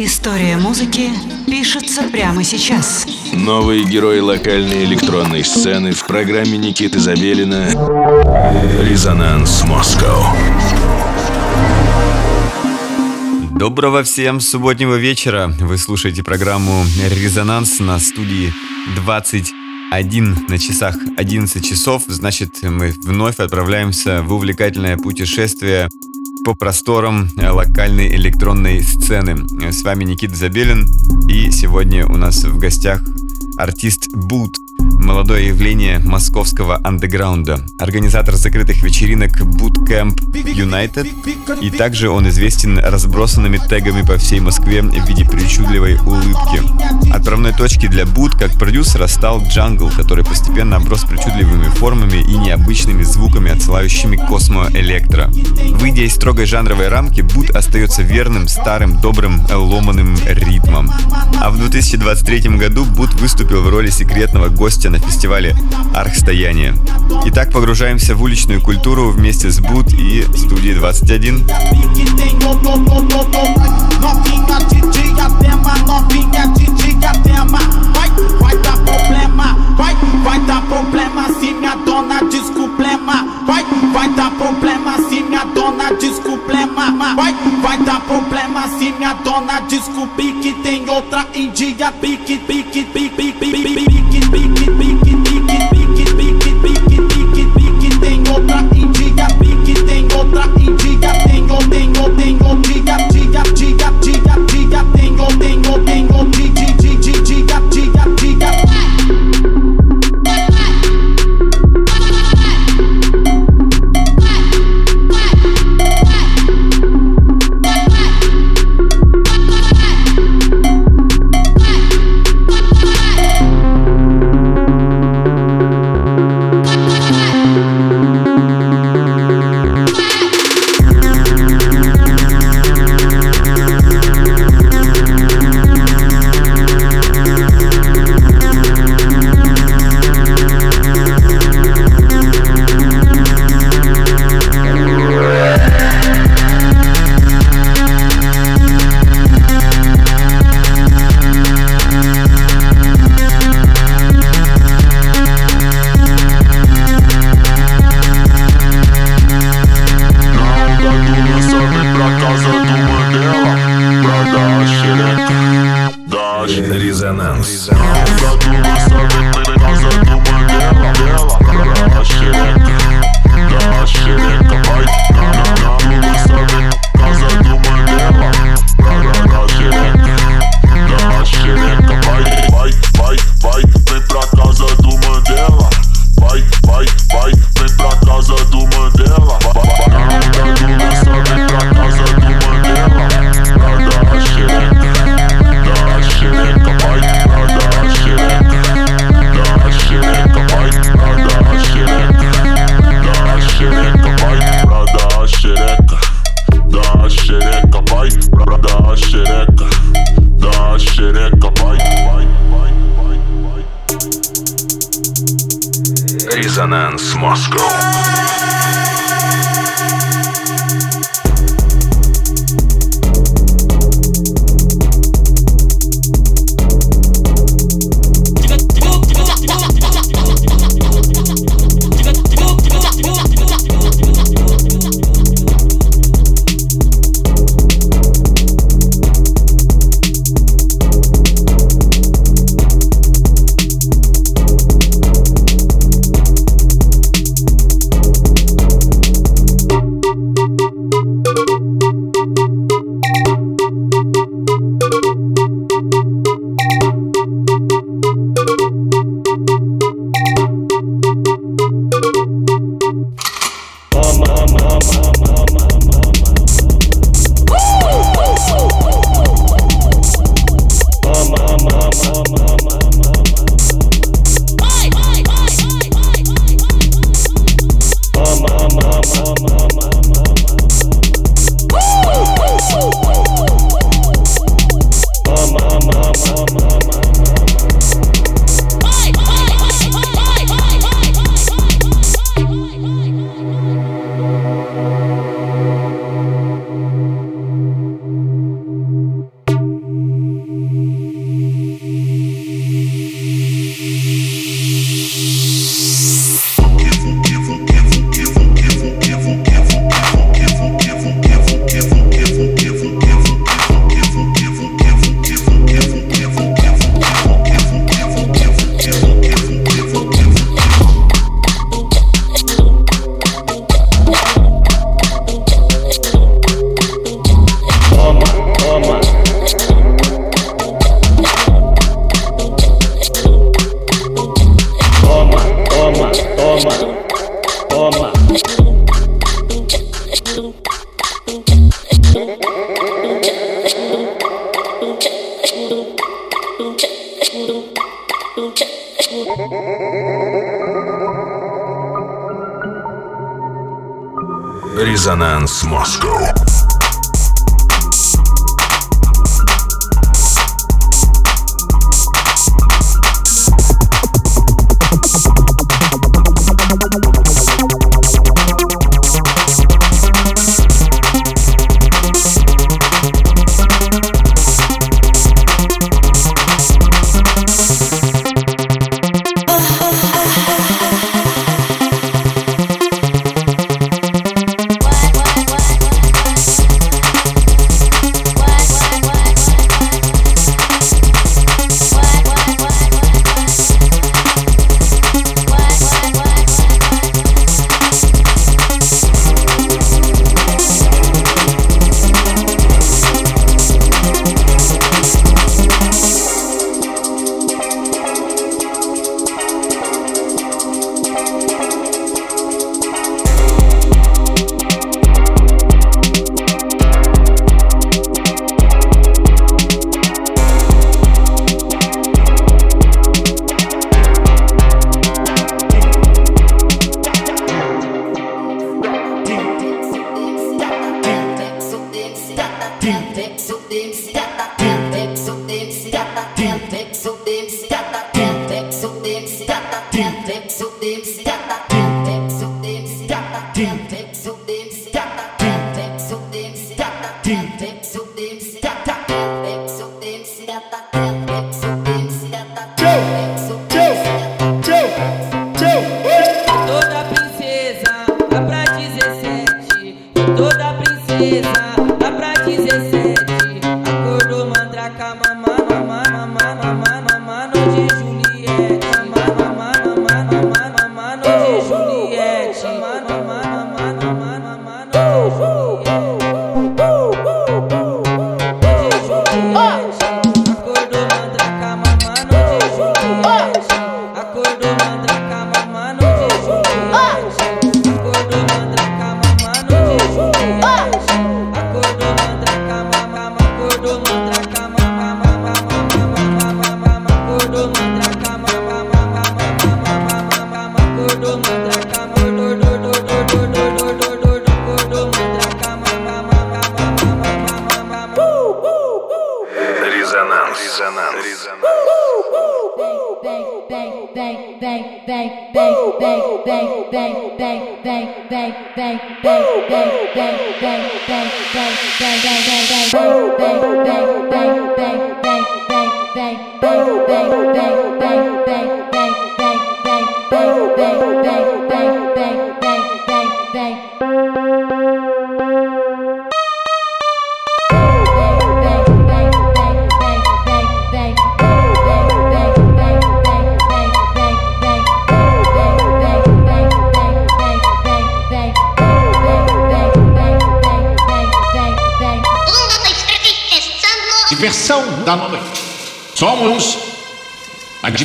История музыки пишется прямо сейчас. Новые герои локальной электронной сцены в программе Никиты Забелина «Резонанс Москва». Доброго всем субботнего вечера. Вы слушаете программу «Резонанс» на студии 21 на часах 11 часов. Значит, мы вновь отправляемся в увлекательное путешествие по просторам локальной электронной сцены. С вами Никита Забелин, и сегодня у нас в гостях артист Boot, молодое явление московского андеграунда, организатор закрытых вечеринок Bootcamp United, и также он известен разбросанными тегами по всей Москве в виде причудливой улыбки. Отправной точкой для Boot как продюсера стал Jungle, который постепенно оброс причудливыми формами и необычными звуками, отсылающими космоэлектро. Выйдя из строгой жанровой рамки, Boot остается верным, старым, добрым, ломаным ритмом. А в 2023 году Boot выступил в роли секретного гостя на фестивале Архстояние. Итак, погружаемся в уличную культуру вместе с Boot и студией 21. vai dar problema, vai, vai dar problema se minha dona descoblema. Vai, vai dar problema se minha dona descoblema. Vai, vai dar problema se minha dona descobrir que tem outra em dia. Pique, pique, pique, pique, pique, pique, pique, it, make it, make it, make.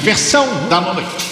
Diversão da noite.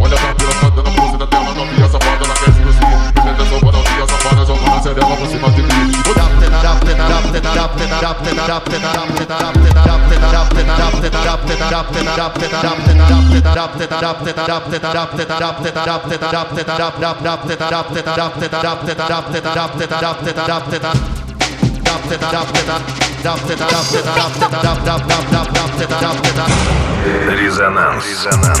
Olha pra pirotada na blusa da tela, novinha safada, ela quer se cozinhar. Vendendo sua bola, novinha safada, joga na cerela por cima de mim. Rap, Резонанс. Резонанс. Резонанс.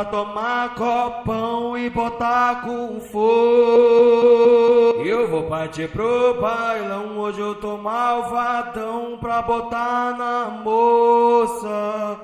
pra tomar copão e botar com fogo. Eu vou partir pro bailão, hoje eu tô malvadão pra botar na moça.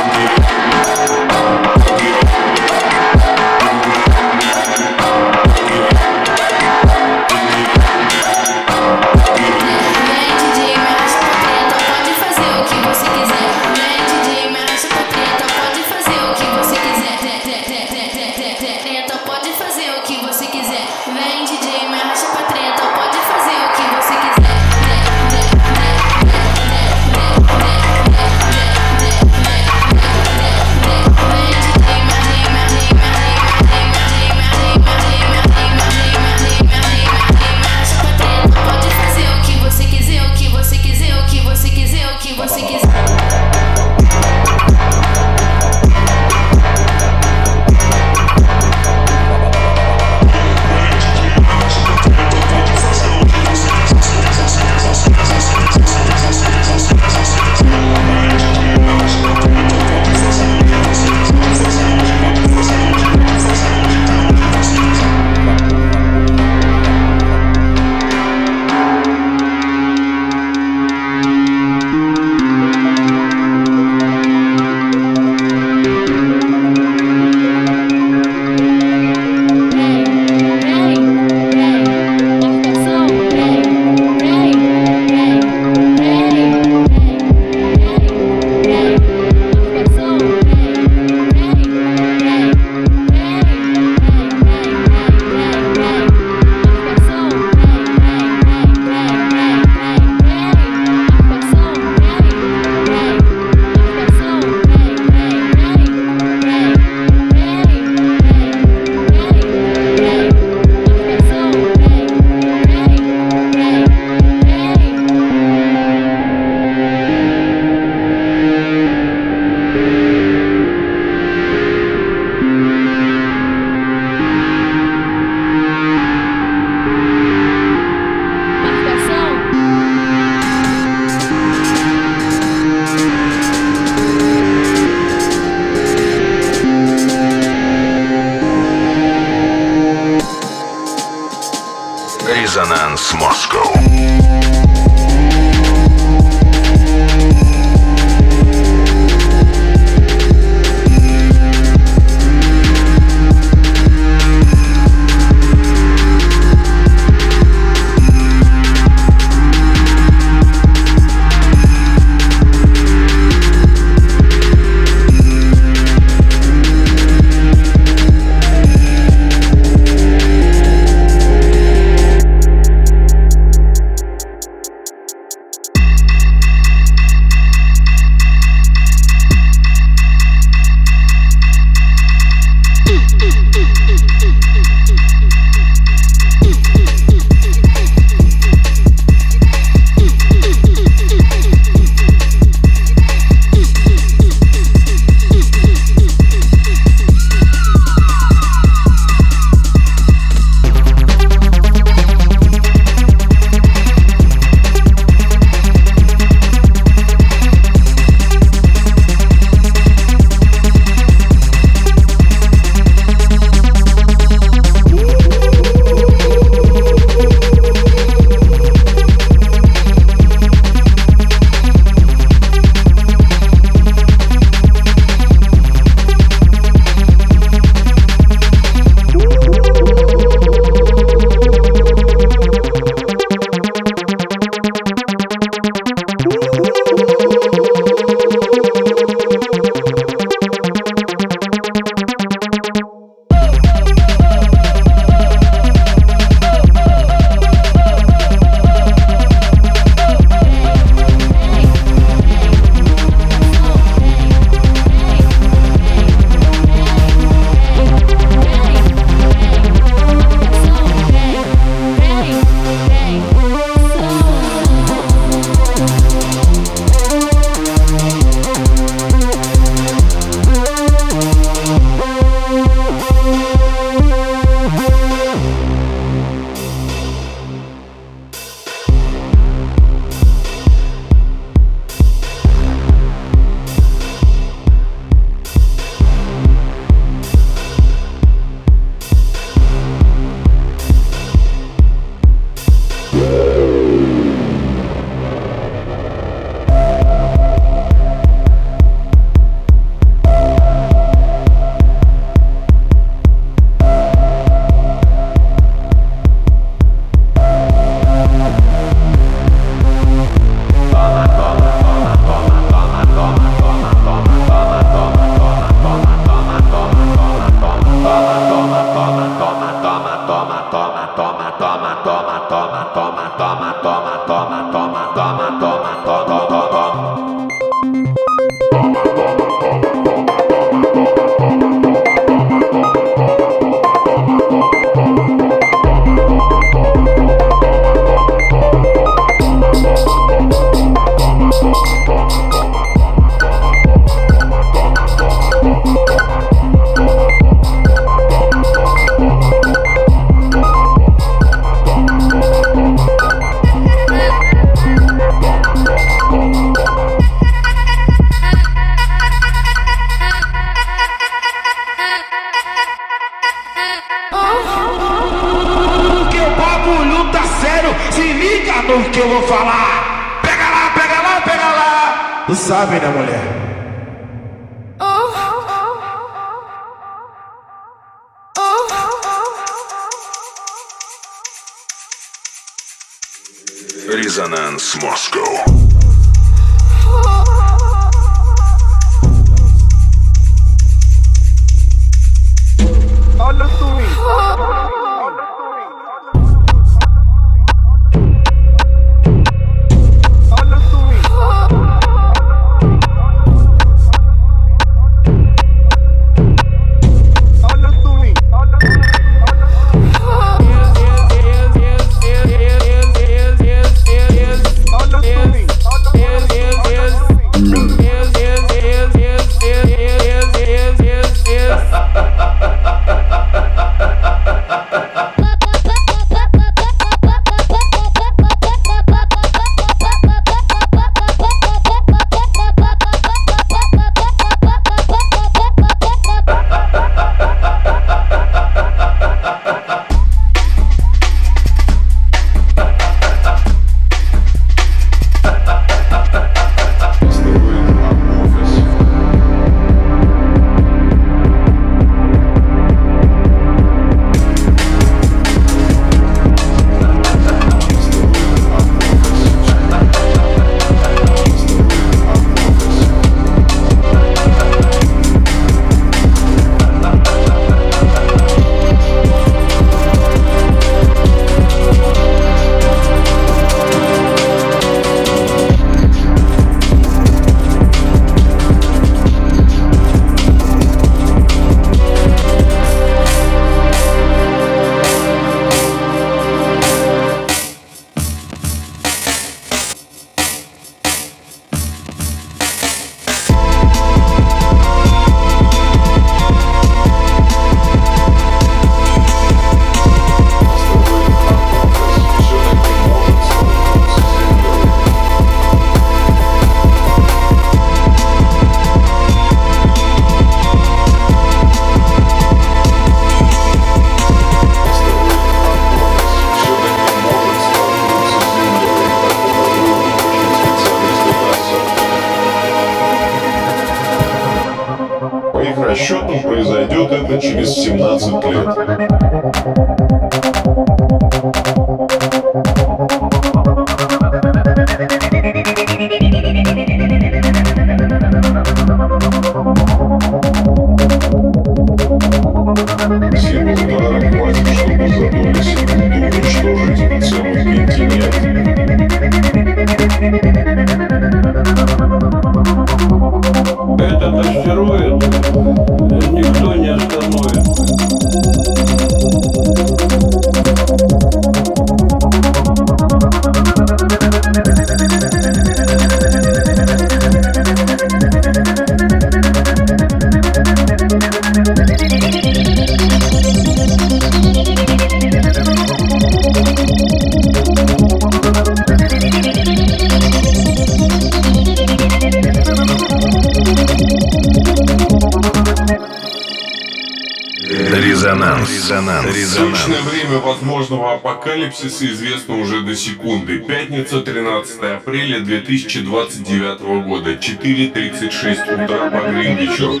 Апокалипсис известно уже до секунды. Пятница, 13 апреля 2029 года, 4.36 утра по Гринвичу.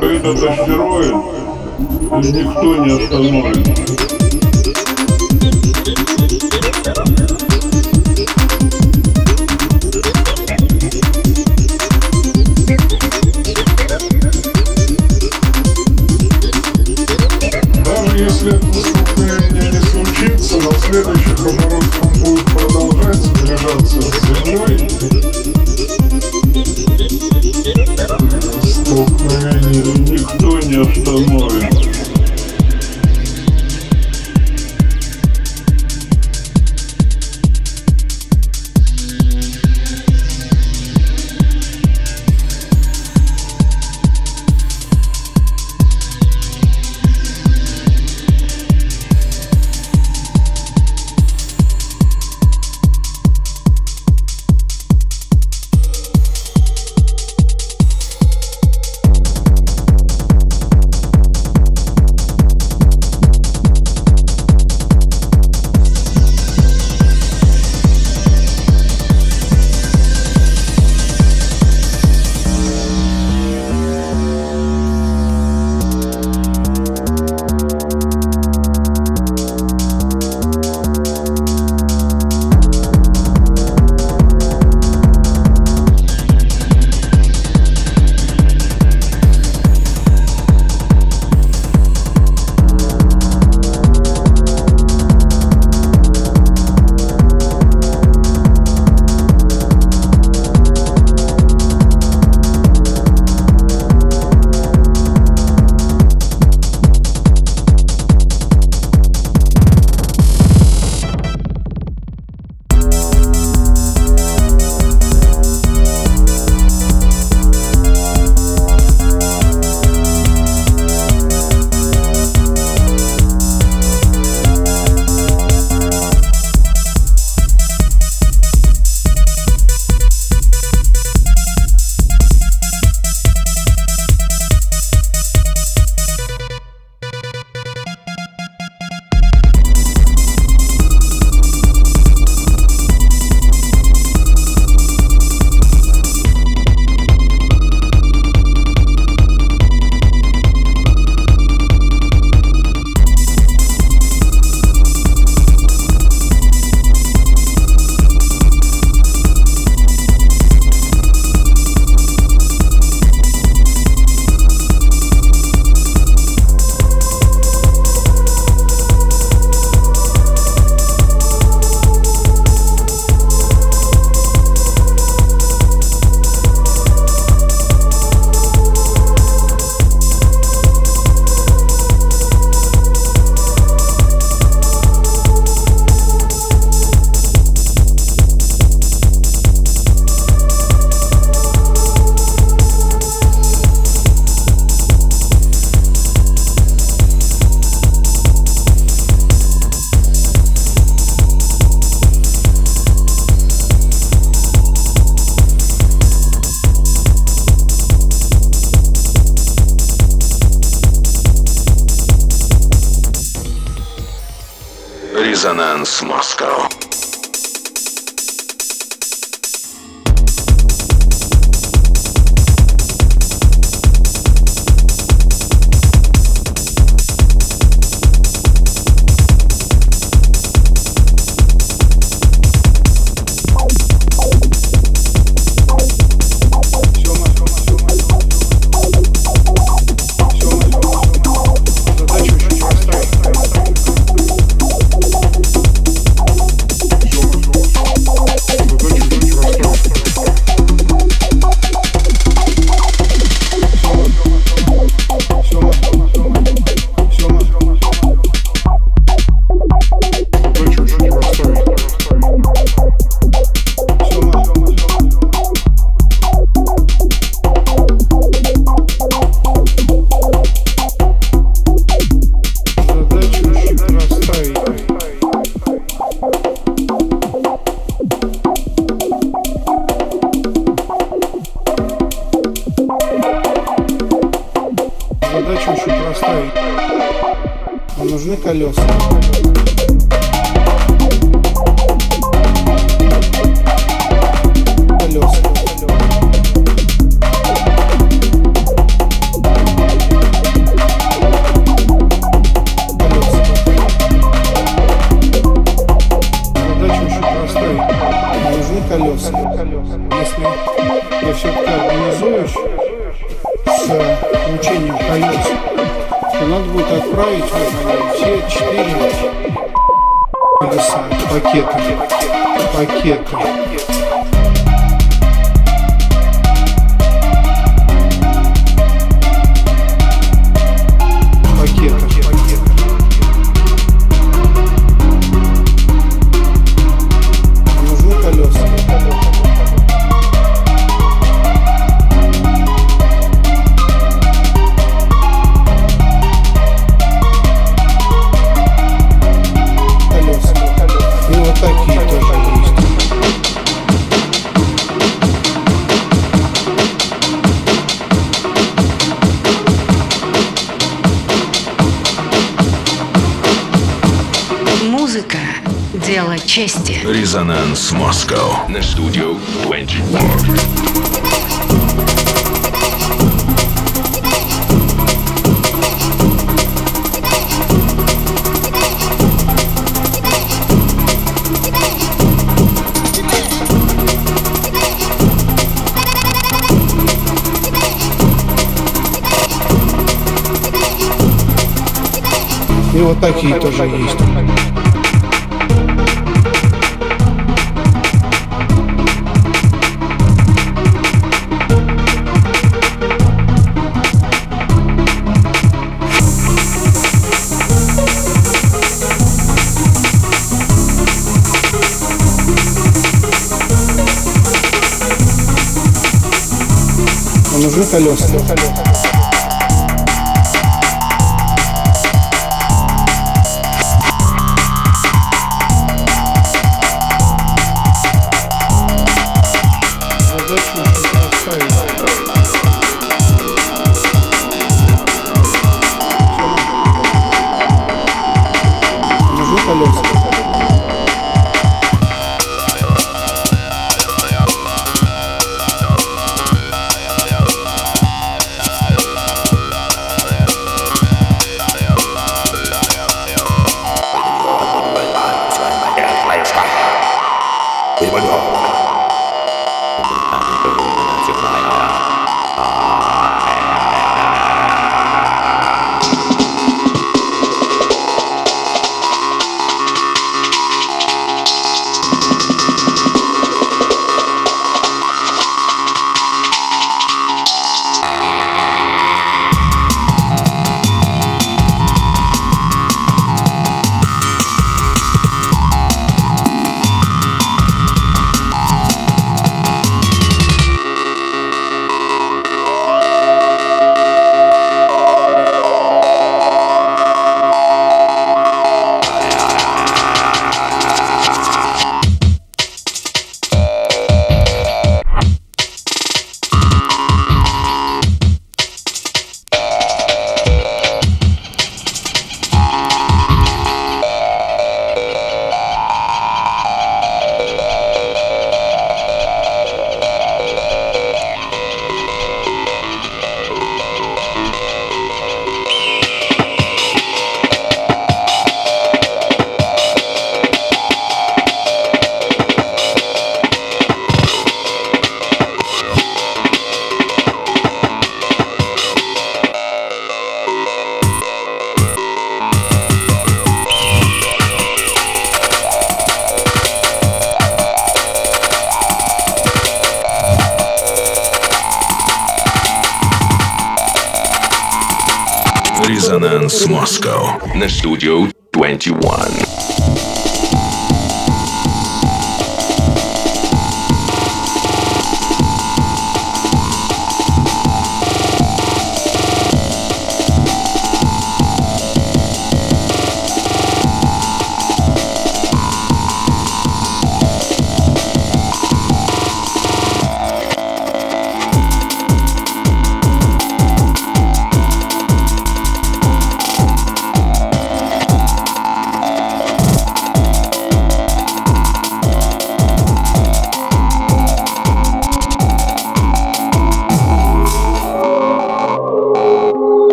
Этот астероид никто не остановит. нужны колеса. I can't. Резонанс Москва на студию 24. И вот такие тоже есть. los zócalos.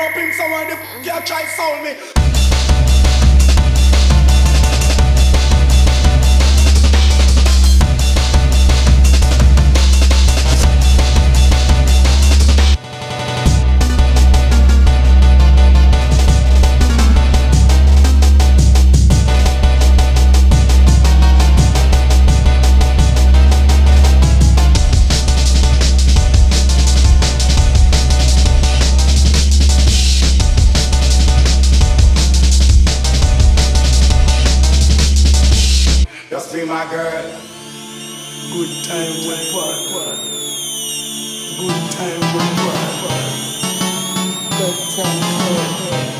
up him so when the girl try sound me. Good time with what? Good time with what? Good time with what?